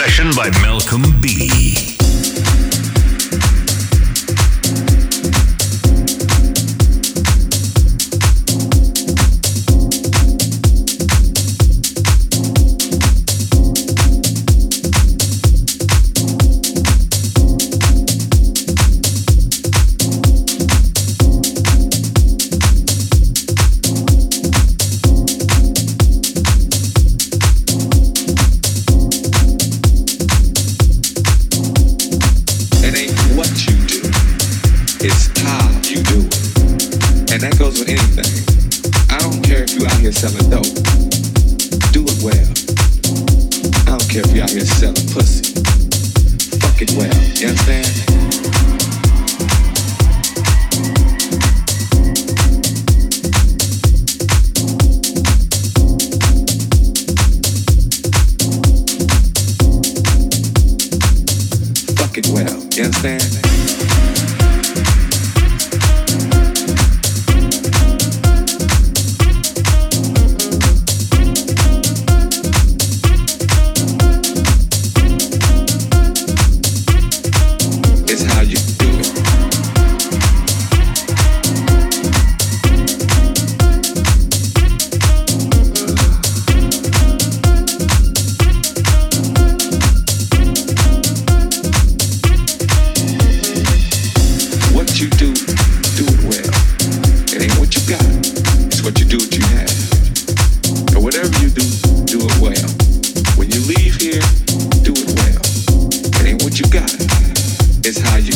session by Malcolm B. is how you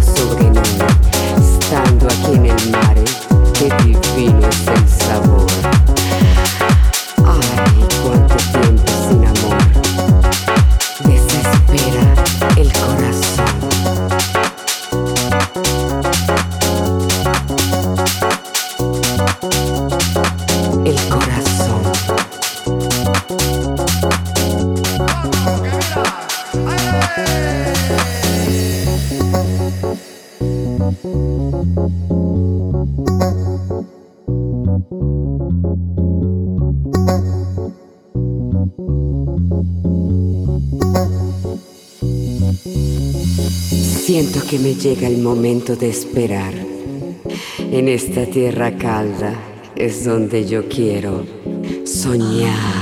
still looking llega el momento de esperar. En esta tierra calda es donde yo quiero soñar.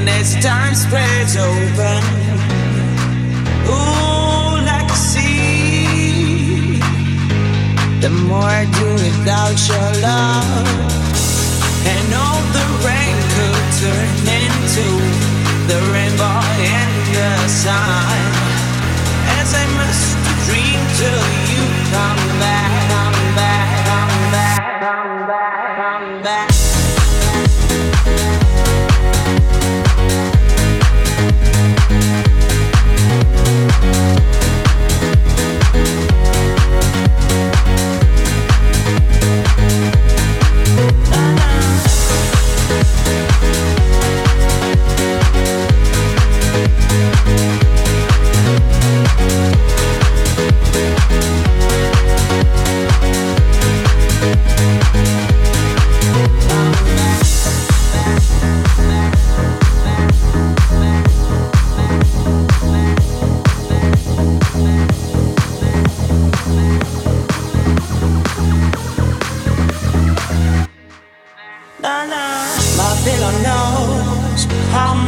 And as time spreads open, ooh, like a sea. The more I do without your love, and all the rain could turn into the rainbow and the sun. As I must dream till you come.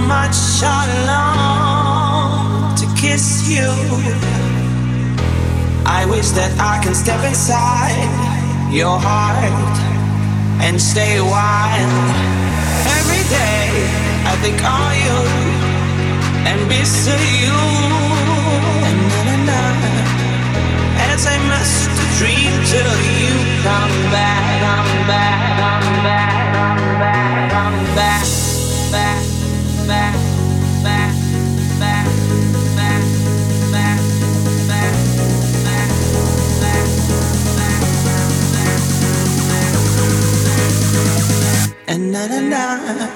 much I long to kiss you. I wish that I can step inside your heart and stay wild. Every day I think of you and miss you. na na na.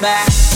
back.